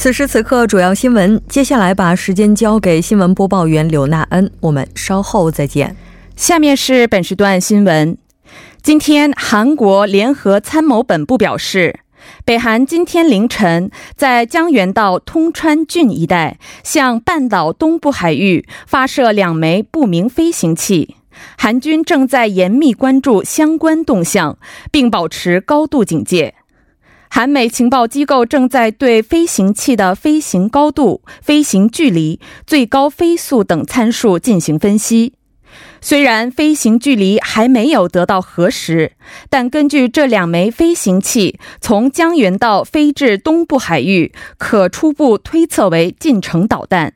此时此刻，主要新闻。接下来把时间交给新闻播报员刘娜恩，我们稍后再见。下面是本时段新闻。今天，韩国联合参谋本部表示，北韩今天凌晨在江原道通川郡一带向半岛东部海域发射两枚不明飞行器。韩军正在严密关注相关动向，并保持高度警戒。韩美情报机构正在对飞行器的飞行高度、飞行距离、最高飞速等参数进行分析。虽然飞行距离还没有得到核实，但根据这两枚飞行器从江原道飞至东部海域，可初步推测为近程导弹。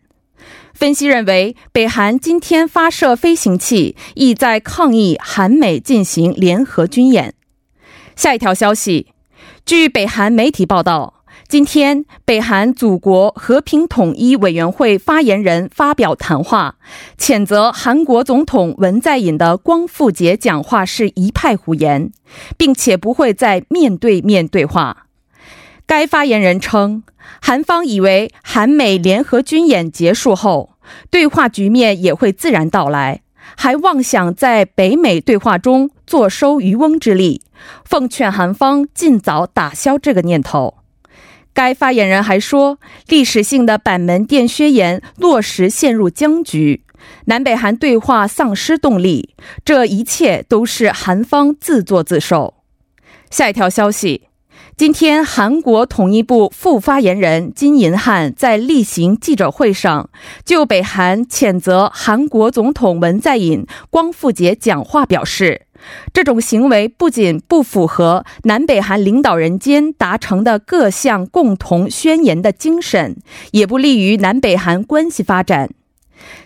分析认为，北韩今天发射飞行器，意在抗议韩美进行联合军演。下一条消息，据北韩媒体报道。今天，北韩祖国和平统一委员会发言人发表谈话，谴责韩国总统文在寅的光复节讲话是一派胡言，并且不会再面对面对话。该发言人称，韩方以为韩美联合军演结束后，对话局面也会自然到来，还妄想在北美对话中坐收渔翁之利，奉劝韩方尽早打消这个念头。该发言人还说，历史性的板门店宣言落实陷入僵局，南北韩对话丧失动力，这一切都是韩方自作自受。下一条消息，今天韩国统一部副发言人金银汉在例行记者会上就北韩谴责韩国总统文在寅光复节讲话表示。这种行为不仅不符合南北韩领导人间达成的各项共同宣言的精神，也不利于南北韩关系发展。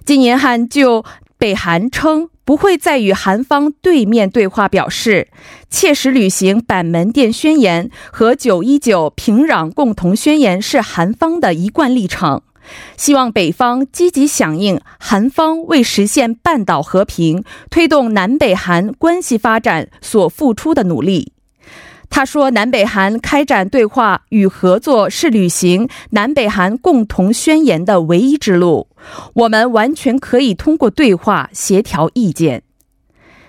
金延汉就北韩称不会再与韩方对面对话表示，切实履行板门店宣言和九一九平壤共同宣言是韩方的一贯立场。希望北方积极响应韩方为实现半岛和平、推动南北韩关系发展所付出的努力。他说：“南北韩开展对话与合作是履行南北韩共同宣言的唯一之路。我们完全可以通过对话协调意见。”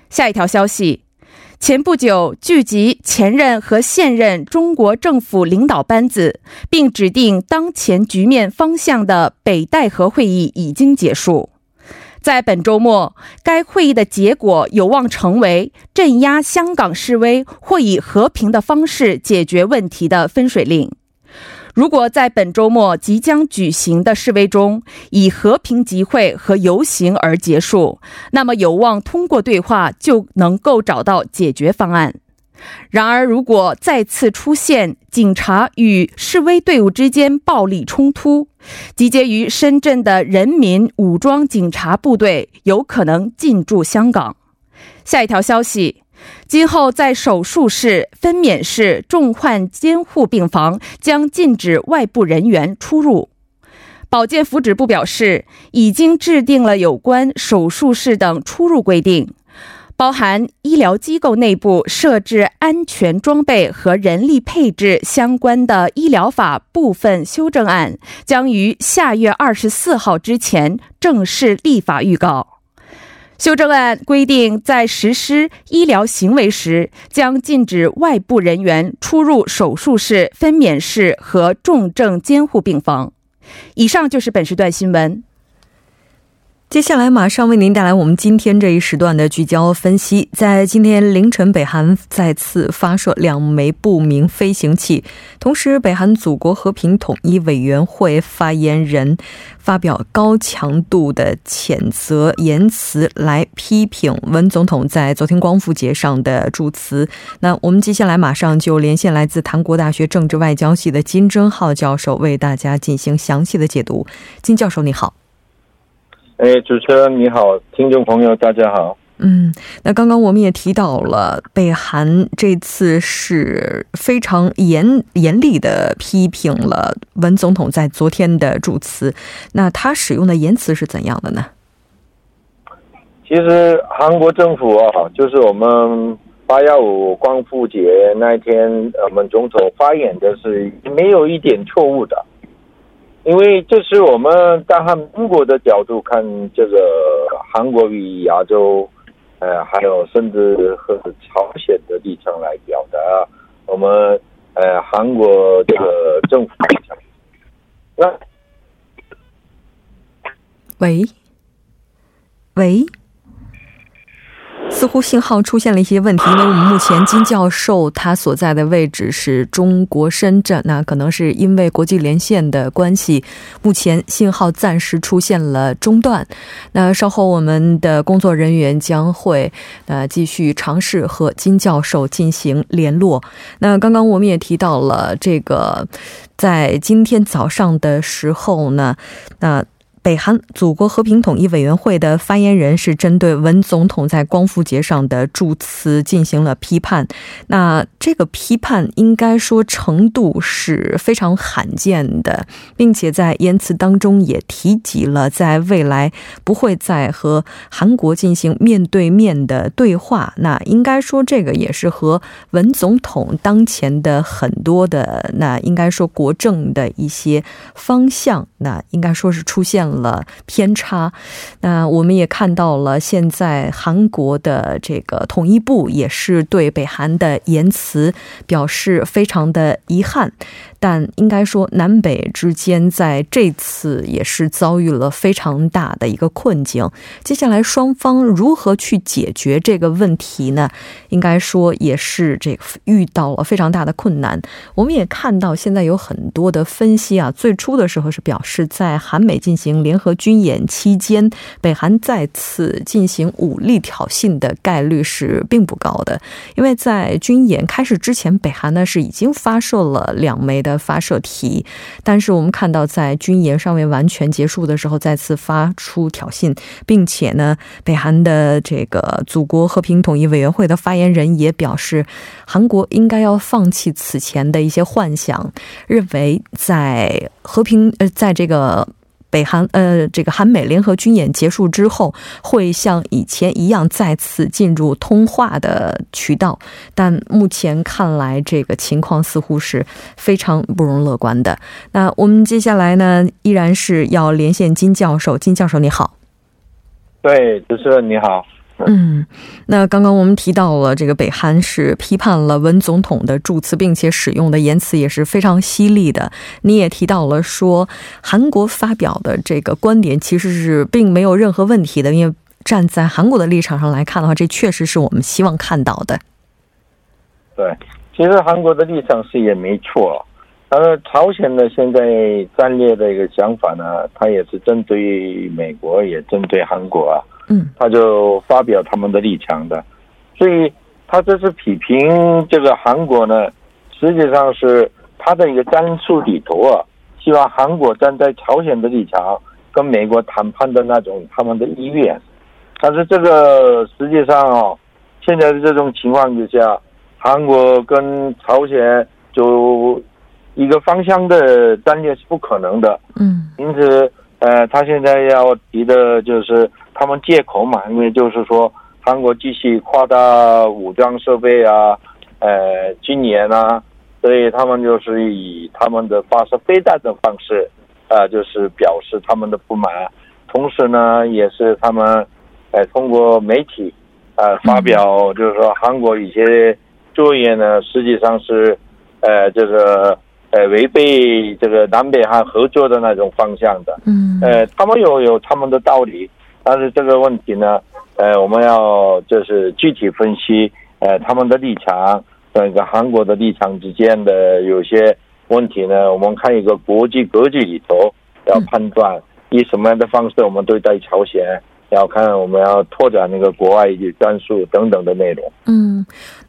下一条消息。前不久，聚集前任和现任中国政府领导班子，并指定当前局面方向的北戴河会议已经结束。在本周末，该会议的结果有望成为镇压香港示威或以和平的方式解决问题的分水岭。如果在本周末即将举行的示威中以和平集会和游行而结束，那么有望通过对话就能够找到解决方案。然而，如果再次出现警察与示威队伍之间暴力冲突，集结于深圳的人民武装警察部队有可能进驻香港。下一条消息。今后在手术室、分娩室、重患监护病房将禁止外部人员出入。保健福祉部表示，已经制定了有关手术室等出入规定，包含医疗机构内部设置安全装备和人力配置相关的医疗法部分修正案，将于下月二十四号之前正式立法预告。修正案规定，在实施医疗行为时，将禁止外部人员出入手术室、分娩室和重症监护病房。以上就是本时段新闻。接下来马上为您带来我们今天这一时段的聚焦分析。在今天凌晨，北韩再次发射两枚不明飞行器，同时，北韩祖国和平统一委员会发言人发表高强度的谴责言辞，来批评文总统在昨天光复节上的祝词。那我们接下来马上就连线来自韩国大学政治外交系的金正浩教授，为大家进行详细的解读。金教授，你好。哎，主持人你好，听众朋友大家好。嗯，那刚刚我们也提到了，北韩这次是非常严严厉的批评了文总统在昨天的祝词。那他使用的言辞是怎样的呢？其实韩国政府啊，就是我们八幺五光复节那一天，我们总统发言的是没有一点错误的。因为这是我们大韩民国的角度看这个韩国与亚洲，呃，还有甚至和朝鲜的立场来表达我们呃韩国这个政府立场。那，喂，喂。似乎信号出现了一些问题，因为我们目前金教授他所在的位置是中国深圳，那可能是因为国际连线的关系，目前信号暂时出现了中断。那稍后我们的工作人员将会呃继续尝试和金教授进行联络。那刚刚我们也提到了这个，在今天早上的时候呢，那。北韩祖国和平统一委员会的发言人是针对文总统在光复节上的祝词进行了批判。那这个批判应该说程度是非常罕见的，并且在言辞当中也提及了在未来不会再和韩国进行面对面的对话。那应该说这个也是和文总统当前的很多的那应该说国政的一些方向，那应该说是出现了。偏差，那我们也看到了，现在韩国的这个统一部也是对北韩的言辞表示非常的遗憾。但应该说，南北之间在这次也是遭遇了非常大的一个困境。接下来双方如何去解决这个问题呢？应该说也是这个遇到了非常大的困难。我们也看到，现在有很多的分析啊，最初的时候是表示，是在韩美进行联合军演期间，北韩再次进行武力挑衅的概率是并不高的，因为在军演开始之前，北韩呢是已经发射了两枚的。发射题，但是我们看到，在军演尚未完全结束的时候，再次发出挑衅，并且呢，北韩的这个祖国和平统一委员会的发言人也表示，韩国应该要放弃此前的一些幻想，认为在和平呃，在这个。北韩呃，这个韩美联合军演结束之后，会像以前一样再次进入通话的渠道，但目前看来，这个情况似乎是非常不容乐观的。那我们接下来呢，依然是要连线金教授。金教授，你好。对，主持人你好。嗯，那刚刚我们提到了这个北韩是批判了文总统的祝词，并且使用的言辞也是非常犀利的。你也提到了说，韩国发表的这个观点其实是并没有任何问题的，因为站在韩国的立场上来看的话，这确实是我们希望看到的。对，其实韩国的立场是也没错。而朝鲜的，现在战略的一个想法呢，它也是针对美国，也针对韩国啊。嗯，他就发表他们的立场的，所以他这次批评这个韩国呢，实际上是他的一个战术里头啊，希望韩国站在朝鲜的立场，跟美国谈判的那种他们的意愿。但是这个实际上啊，现在的这种情况之下，韩国跟朝鲜就一个方向的战略是不可能的。嗯，因此，呃，他现在要提的就是。他们借口嘛，因为就是说韩国继续扩大武装设备啊，呃，军演啊，所以他们就是以他们的发射飞弹的方式，啊，就是表示他们的不满。同时呢，也是他们呃，通过媒体，呃，发表就是说韩国一些作业呢，实际上是，呃，这个呃违背这个南北韩合作的那种方向的。嗯，呃，他们有有他们的道理，但是这个问题呢，呃，我们要就是具体分析，呃，他们的立场那个韩国的立场之间的有些问题呢，我们看一个国际格局里头要判断以什么样的方式我们对待朝鲜，要看我们要拓展那个国外战术等等的内容。嗯，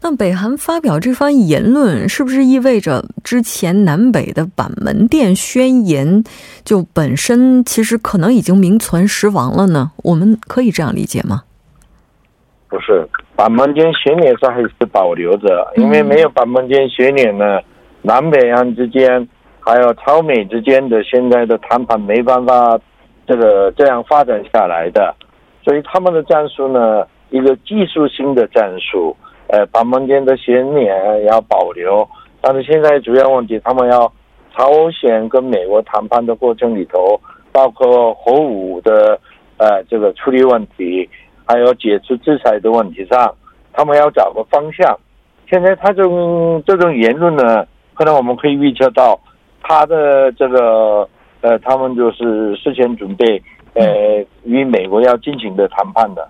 那北韩发表这番言论，是不是意味着之前南北的板门店宣言就本身其实可能已经名存实亡了呢？我们可以这样理解吗？不是，板门店宣言是还是保留着，因为没有板门店宣言呢，南北韩之间还有朝美之间的现在的谈判没办法这个这样发展下来的，所以他们的战术呢，一个技术性的战术，呃，把门店的悬念要保留，但是现在主要问题，他们要朝鲜跟美国谈判的过程里头，包括核武的呃这个处理问题。还有解除制裁的问题上，他们要找个方向。现在他这种这种言论呢，可能我们可以预测到他的这个呃，他们就是事先准备呃，与美国要进行的谈判的。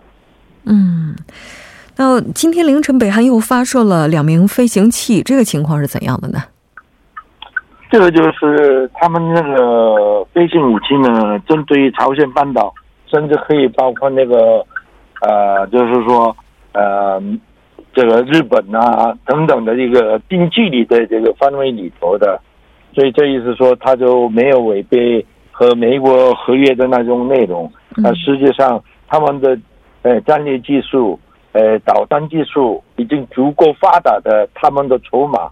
嗯，那今天凌晨，北韩又发射了两名飞行器，这个情况是怎样的呢？这个就是他们那个飞行武器呢，针对朝鲜半岛，甚至可以包括那个。呃，就是说，呃，这个日本啊等等的一个近距离的这个范围里头的，所以这意思说，他就没有违背和美国合约的那种内容。那实际上，他们的呃战略技术、呃导弹技术已经足够发达的，他们的筹码，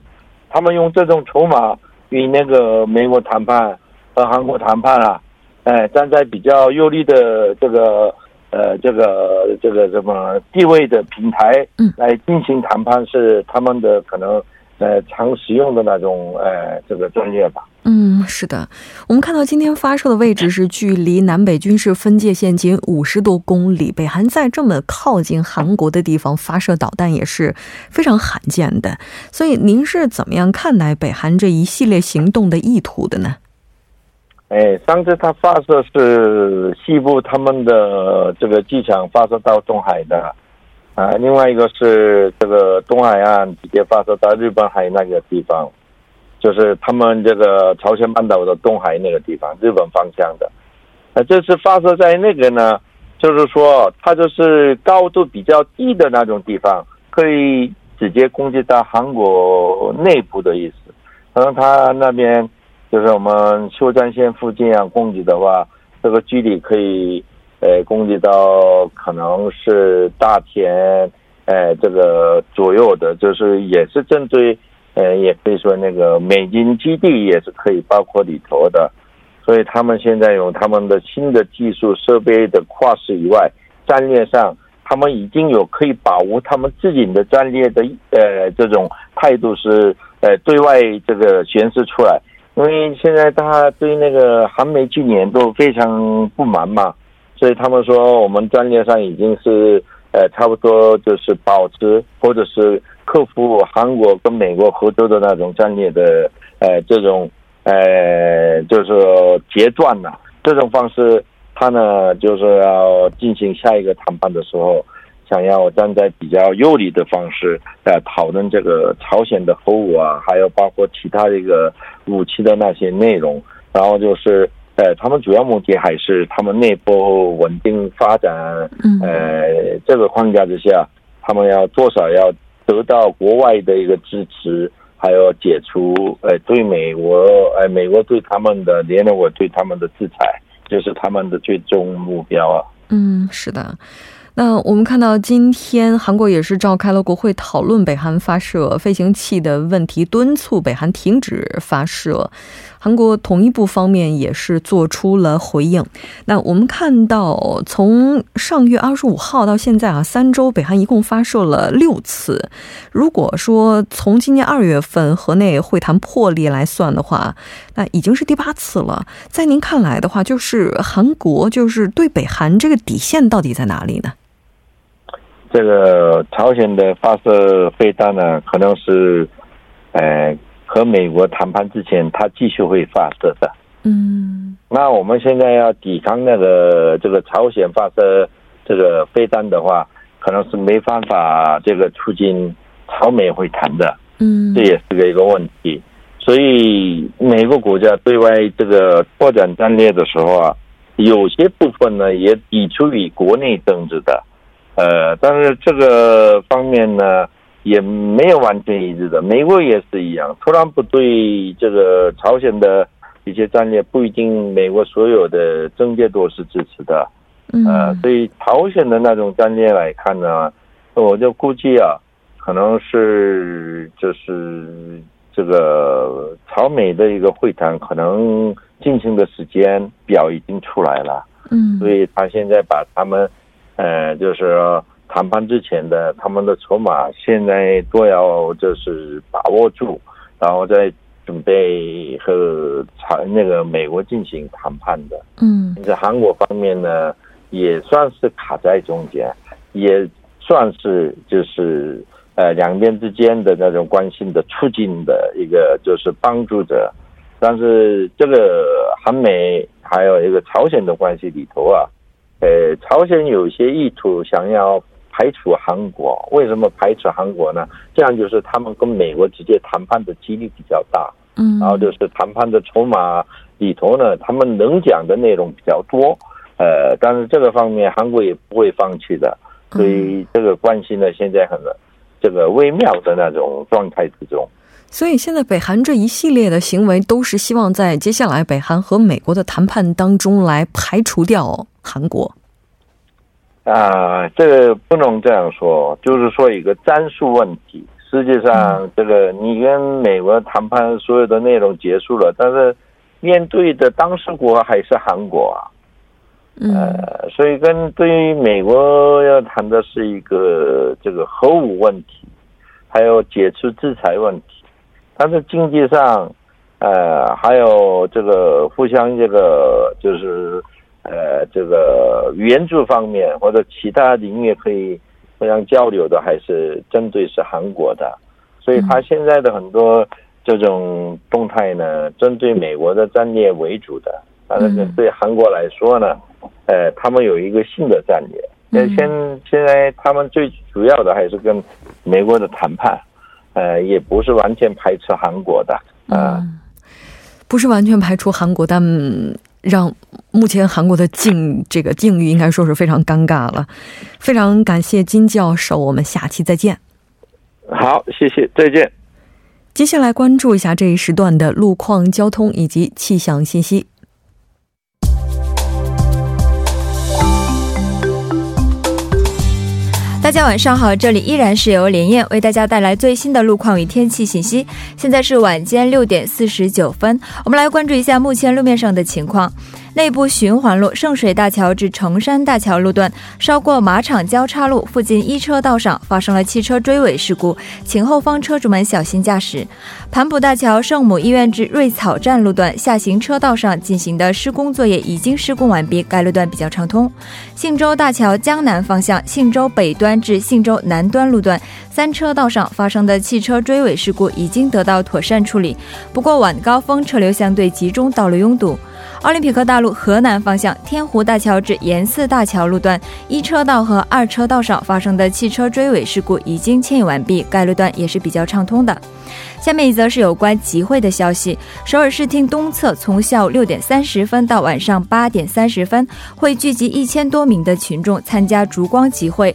他们用这种筹码与那个美国谈判和韩国谈判啊，哎，站在比较有利的这个。呃，这个这个什么地位的平台，嗯，来进行谈判是他们的可能呃常使用的那种呃这个专业吧。嗯，是的，我们看到今天发射的位置是距离南北军事分界线仅五十多公里，北韩在这么靠近韩国的地方发射导弹也是非常罕见的。所以您是怎么样看待北韩这一系列行动的意图的呢？哎，上次他发射是西部他们的这个机场发射到东海的，啊，另外一个是这个东海岸直接发射到日本海那个地方，就是他们这个朝鲜半岛的东海那个地方，日本方向的。那这次发射在那个呢，就是说它就是高度比较低的那种地方，可以直接攻击到韩国内部的意思，可能他那边。就是我们修战线附近啊，攻击的话，这个距离可以，呃，攻击到可能是大田，呃，这个左右的，就是也是针对，呃，也可以说那个美军基地也是可以包括里头的，所以他们现在有他们的新的技术设备的跨市以外，战略上他们已经有可以把握他们自己的战略的，呃，这种态度是，呃，对外这个显示出来。因为现在他对那个韩美去年都非常不满嘛，所以他们说我们战略上已经是呃差不多就是保持或者是克服韩国跟美国合作的那种战略的呃这种呃就是截断了这种方式，他呢就是要进行下一个谈判的时候。想要站在比较有利的方式来讨论这个朝鲜的核武啊，还有包括其他的一个武器的那些内容，然后就是，呃，他们主要目的还是他们内部稳定发展，嗯呃，这个框架之下，他们要多少要得到国外的一个支持，还有解除，呃，对美国，呃，美国对他们的联合国对他们的制裁，就是他们的最终目标啊。嗯，是的。那我们看到，今天韩国也是召开了国会讨论北韩发射飞行器的问题，敦促北韩停止发射。韩国统一部方面也是做出了回应。那我们看到，从上月二十五号到现在啊，三周，北韩一共发射了六次。如果说从今年二月份河内会谈破裂来算的话，那已经是第八次了。在您看来的话，就是韩国就是对北韩这个底线到底在哪里呢？这个朝鲜的发射飞弹呢，可能是，呃，和美国谈判之前，他继续会发射的。嗯，那我们现在要抵抗那个这个朝鲜发射这个飞弹的话，可能是没办法这个促进朝美会谈的。嗯，这也是个一个问题。所以每个国家对外这个拓展战略的时候啊，有些部分呢也抵触于国内政治的。呃，但是这个方面呢，也没有完全一致的。美国也是一样，特朗普对这个朝鲜的一些战略不一定美国所有的政界都是支持的。呃，所以朝鲜的那种战略来看呢，我就估计啊，可能是就是这个朝美的一个会谈，可能进行的时间表已经出来了。嗯，所以他现在把他们。呃，就是谈判之前的他们的筹码，现在都要就是把握住，然后再准备和朝那个美国进行谈判的。嗯，在韩国方面呢，也算是卡在中间，也算是就是呃两边之间的那种关系的促进的一个就是帮助者，但是这个韩美还有一个朝鲜的关系里头啊。呃，朝鲜有些意图想要排除韩国，为什么排除韩国呢？这样就是他们跟美国直接谈判的几率比较大，嗯，然后就是谈判的筹码里头呢，他们能讲的内容比较多，呃，但是这个方面韩国也不会放弃的，所以这个关系呢，现在很这个微妙的那种状态之中。所以现在北韩这一系列的行为，都是希望在接下来北韩和美国的谈判当中来排除掉韩国。啊，这个不能这样说，就是说一个战术问题。实际上，这个你跟美国谈判所有的内容结束了，但是面对的当事国还是韩国啊。呃，所以跟对于美国要谈的是一个这个核武问题，还有解除制裁问题。但是经济上，呃，还有这个互相这个就是，呃，这个援助方面或者其他领域可以互相交流的，还是针对是韩国的，所以他现在的很多这种动态呢，针对美国的战略为主的，但是对韩国来说呢，呃，他们有一个新的战略，那现现在他们最主要的还是跟美国的谈判。呃，也不是完全排斥韩国的啊，不是完全排除韩国，但让目前韩国的境这个境遇应该说是非常尴尬了。非常感谢金教授，我们下期再见。好，谢谢，再见。接下来关注一下这一时段的路况、交通以及气象信息。大家晚上好，这里依然是由连燕为大家带来最新的路况与天气信息。现在是晚间六点四十九分，我们来关注一下目前路面上的情况。内部循环路圣水大桥至成山大桥路段，稍过马场交叉路附近一车道上发生了汽车追尾事故，请后方车主们小心驾驶。盘浦大桥圣母医院至瑞草站路段下行车道上进行的施工作业已经施工完毕，该路段比较畅通。信州大桥江南方向信州北端至信州南端路段三车道上发生的汽车追尾事故已经得到妥善处理，不过晚高峰车流相对集中，道路拥堵。奥林匹克大陆河南方向天湖大桥至延寺大桥路段一车道和二车道上发生的汽车追尾事故已经迁移完毕，该路段也是比较畅通的。下面一则是有关集会的消息：首尔市厅东侧从下午六点三十分到晚上八点三十分，会聚集一千多名的群众参加烛光集会。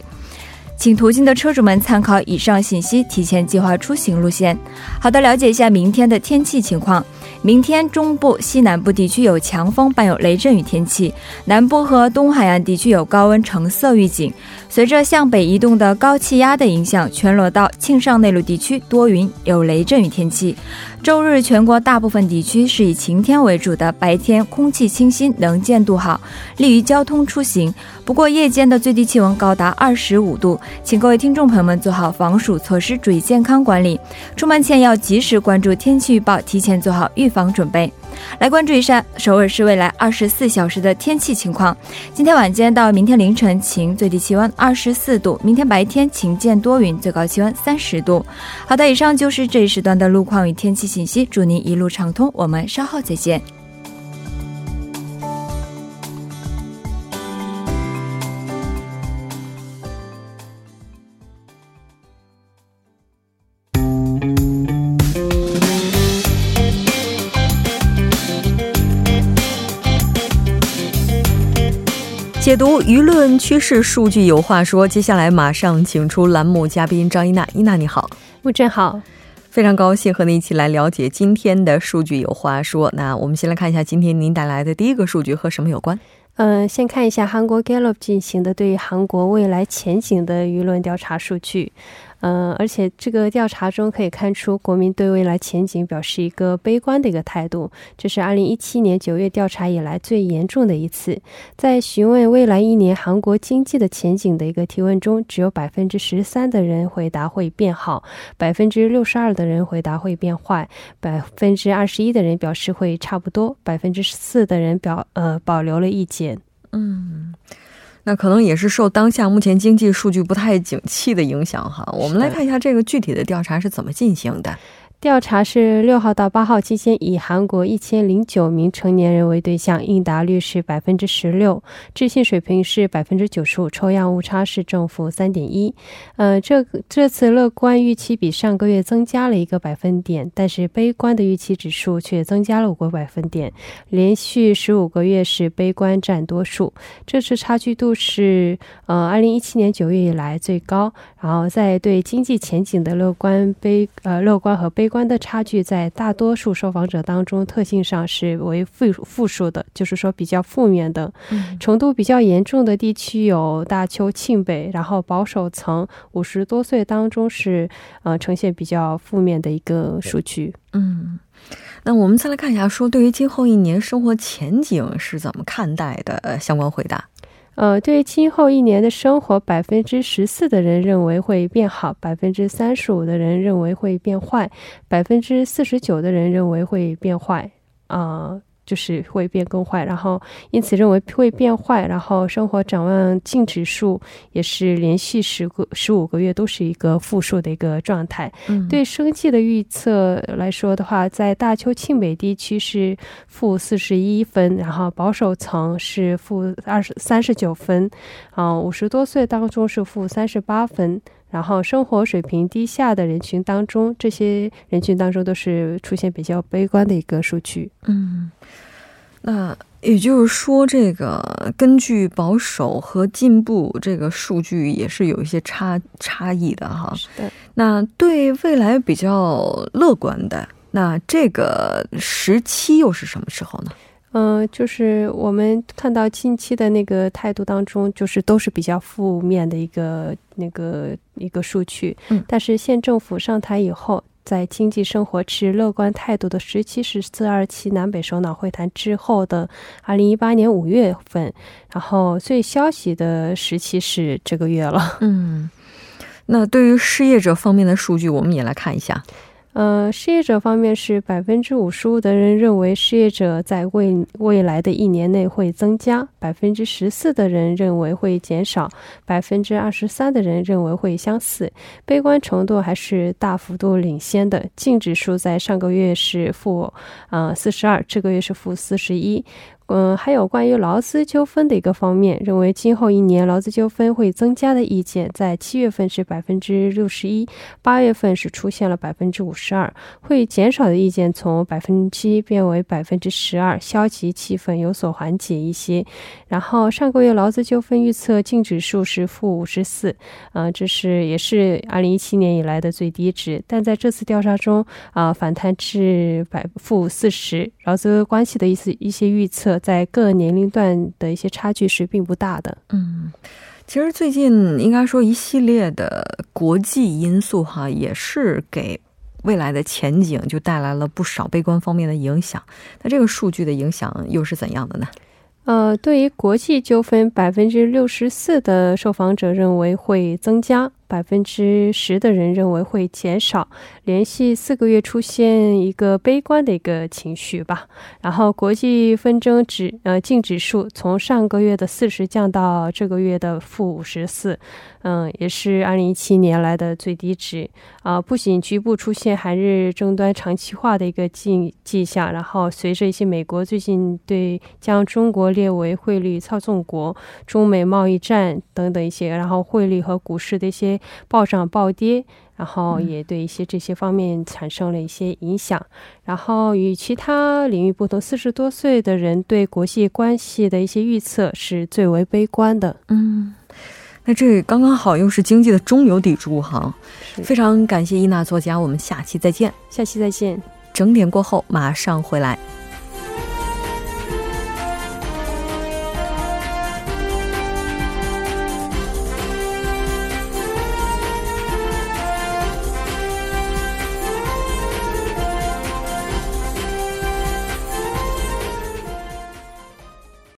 请途经的车主们参考以上信息，提前计划出行路线。好的，了解一下明天的天气情况。明天中部、西南部地区有强风伴有雷阵雨天气，南部和东海岸地区有高温橙色预警。随着向北移动的高气压的影响，全罗道、庆尚内陆地区多云有雷阵雨天气。周日全国大部分地区是以晴天为主的，白天空气清新，能见度好，利于交通出行。不过夜间的最低气温高达二十五度，请各位听众朋友们做好防暑措施，注意健康管理。出门前要及时关注天气预报，提前做好预防准备。来关注一下首尔市未来二十四小时的天气情况。今天晚间到明天凌晨晴，最低气温二十四度；明天白天晴间多云，最高气温三十度。好的，以上就是这一时段的路况与天气信息。祝您一路畅通，我们稍后再见。解读舆论趋势数据有话说，接下来马上请出栏目嘉宾张一娜。一娜你好，木真好，非常高兴和您一起来了解今天的数据有话说。那我们先来看一下今天您带来的第一个数据和什么有关？嗯，先看一下韩国 Gallup 进行的对韩国未来前景的舆论调查数据。嗯，而且这个调查中可以看出，国民对未来前景表示一个悲观的一个态度。这是二零一七年九月调查以来最严重的一次。在询问未来一年韩国经济的前景的一个提问中，只有百分之十三的人回答会变好，百分之六十二的人回答会变坏，百分之二十一的人表示会差不多，百分之四的人表呃保留了意见。嗯。那可能也是受当下目前经济数据不太景气的影响哈。我们来看一下这个具体的调查是怎么进行的。调查是六号到八号期间，以韩国一千零九名成年人为对象，应答率是百分之十六，置信水平是百分之九十五，抽样误差是正负三点一。呃，这这次乐观预期比上个月增加了一个百分点，但是悲观的预期指数却增加了五个百分点，连续十五个月是悲观占多数。这次差距度是呃二零一七年九月以来最高。然后在对经济前景的乐观悲呃乐观和悲。观的差距在大多数受访者当中，特性上是为负负数的，就是说比较负面的，程度比较严重的地区有大邱、庆北，然后保守层五十多岁当中是呃呈现比较负面的一个数据。嗯，那我们再来看一下，说对于今后一年生活前景是怎么看待的相关回答。呃，对今后一年的生活，百分之十四的人认为会变好，百分之三十五的人认为会变坏，百分之四十九的人认为会变坏。啊。就是会变更坏，然后因此认为会变坏，然后生活展望净指数也是连续十个十五个月都是一个负数的一个状态。嗯，对生计的预测来说的话，在大邱庆北地区是负四十一分，然后保守层是负二十三十九分，啊，五十多岁当中是负三十八分，然后生活水平低下的人群当中，这些人群当中都是出现比较悲观的一个数据。嗯。那也就是说，这个根据保守和进步，这个数据也是有一些差差异的哈。是的。那对未来比较乐观的，那这个时期又是什么时候呢？嗯，就是我们看到近期的那个态度当中，就是都是比较负面的一个那个一个数据。嗯。但是县政府上台以后。在经济生活持乐观态度的时期是四二七南北首脑会谈之后的二零一八年五月份，然后最消息的时期是这个月了。嗯，那对于失业者方面的数据，我们也来看一下。呃，失业者方面是百分之五十五的人认为失业者在未未来的一年内会增加，百分之十四的人认为会减少，百分之二十三的人认为会相似，悲观程度还是大幅度领先的。净指数在上个月是负呃四十二，这个月是负四十一。嗯，还有关于劳资纠纷的一个方面，认为今后一年劳资纠纷会增加的意见，在七月份是百分之六十一，八月份是出现了百分之五十二，会减少的意见从百分之七变为百分之十二，消极气氛有所缓解一些。然后上个月劳资纠纷预测净指数是负五十四，啊，这是也是二零一七年以来的最低值，但在这次调查中啊反弹至百负四十，劳资关系的一次一些预测。在各年龄段的一些差距是并不大的。嗯，其实最近应该说一系列的国际因素哈，也是给未来的前景就带来了不少悲观方面的影响。那这个数据的影响又是怎样的呢？呃，对于国际纠纷，百分之六十四的受访者认为会增加，百分之十的人认为会减少，连续四个月出现一个悲观的一个情绪吧。然后国际纷争指呃净指数从上个月的四十降到这个月的负五十四，嗯，也是二零一七年来的最低值啊。不仅局部出现韩日争端长期化的一个迹迹象，然后随着一些美国最近对将中国列为汇率操纵国、中美贸易战等等一些，然后汇率和股市的一些。暴涨暴跌，然后也对一些这些方面产生了一些影响。然后与其他领域不同，四十多岁的人对国际关系的一些预测是最为悲观的。嗯，那这刚刚好又是经济的中流砥柱哈。非常感谢伊娜作家，我们下期再见。下期再见。整点过后马上回来。